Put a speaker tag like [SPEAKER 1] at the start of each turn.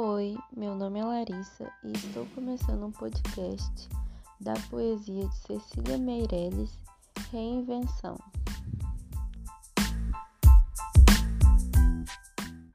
[SPEAKER 1] Oi, meu nome é Larissa e estou começando um podcast da poesia de Cecília Meirelles, Reinvenção.